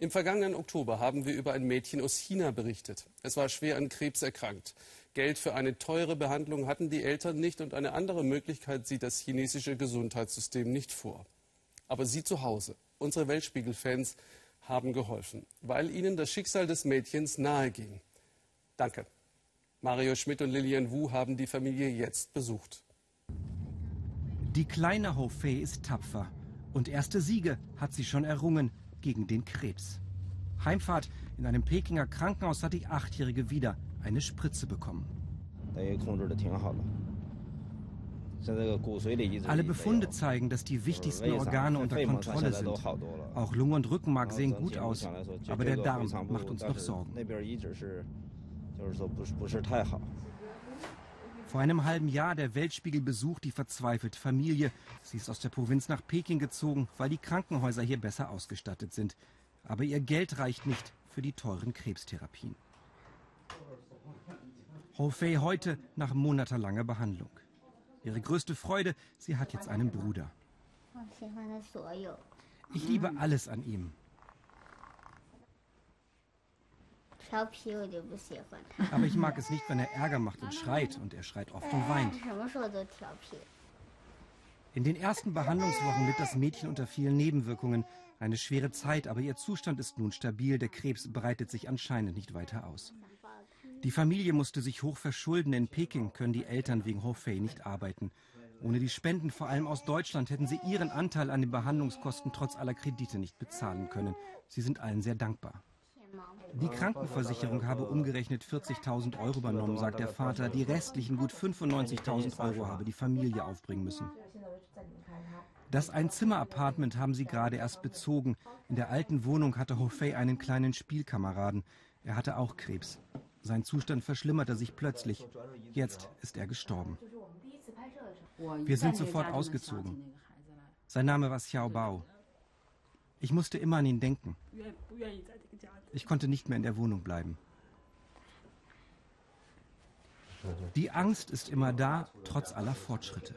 Im vergangenen Oktober haben wir über ein Mädchen aus China berichtet. Es war schwer an Krebs erkrankt. Geld für eine teure Behandlung hatten die Eltern nicht und eine andere Möglichkeit sieht das chinesische Gesundheitssystem nicht vor. Aber Sie zu Hause, unsere Weltspiegel-Fans, haben geholfen, weil ihnen das Schicksal des Mädchens nahe ging. Danke. Mario Schmidt und Lilian Wu haben die Familie jetzt besucht. Die kleine Ho Fei ist tapfer und erste Siege hat sie schon errungen gegen den Krebs. Heimfahrt in einem Pekinger Krankenhaus hat die Achtjährige wieder eine Spritze bekommen. Alle Befunde zeigen, dass die wichtigsten Organe unter Kontrolle sind. Auch Lunge und Rückenmark sehen gut aus, aber der Darm macht uns noch Sorgen. Vor einem halben Jahr der Weltspiegel besucht die verzweifelte Familie. Sie ist aus der Provinz nach Peking gezogen, weil die Krankenhäuser hier besser ausgestattet sind. Aber ihr Geld reicht nicht für die teuren Krebstherapien. Ho Fei heute nach monatelanger Behandlung. Ihre größte Freude, sie hat jetzt einen Bruder. Ich liebe alles an ihm. Aber ich mag es nicht, wenn er Ärger macht und schreit. Und er schreit oft und weint. In den ersten Behandlungswochen litt das Mädchen unter vielen Nebenwirkungen. Eine schwere Zeit, aber ihr Zustand ist nun stabil. Der Krebs breitet sich anscheinend nicht weiter aus. Die Familie musste sich hoch verschulden. In Peking können die Eltern wegen Hofei nicht arbeiten. Ohne die Spenden, vor allem aus Deutschland, hätten sie ihren Anteil an den Behandlungskosten trotz aller Kredite nicht bezahlen können. Sie sind allen sehr dankbar. Die Krankenversicherung habe umgerechnet 40.000 Euro übernommen, sagt der Vater. Die restlichen gut 95.000 Euro habe die Familie aufbringen müssen. Das Einzimmer-Apartment haben sie gerade erst bezogen. In der alten Wohnung hatte Hofei einen kleinen Spielkameraden. Er hatte auch Krebs. Sein Zustand verschlimmerte sich plötzlich. Jetzt ist er gestorben. Wir sind sofort ausgezogen. Sein Name war Xiao Bao. Ich musste immer an ihn denken. Ich konnte nicht mehr in der Wohnung bleiben. Die Angst ist immer da, trotz aller Fortschritte.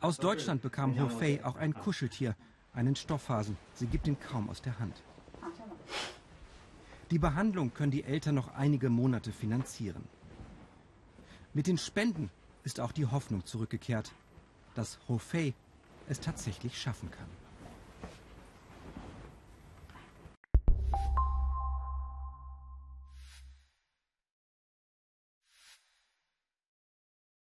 Aus Deutschland bekam Ho Fei auch ein Kuscheltier, einen Stoffhasen. Sie gibt ihn kaum aus der Hand. Die Behandlung können die Eltern noch einige Monate finanzieren. Mit den Spenden ist auch die Hoffnung zurückgekehrt, dass Ho Fei es tatsächlich schaffen kann.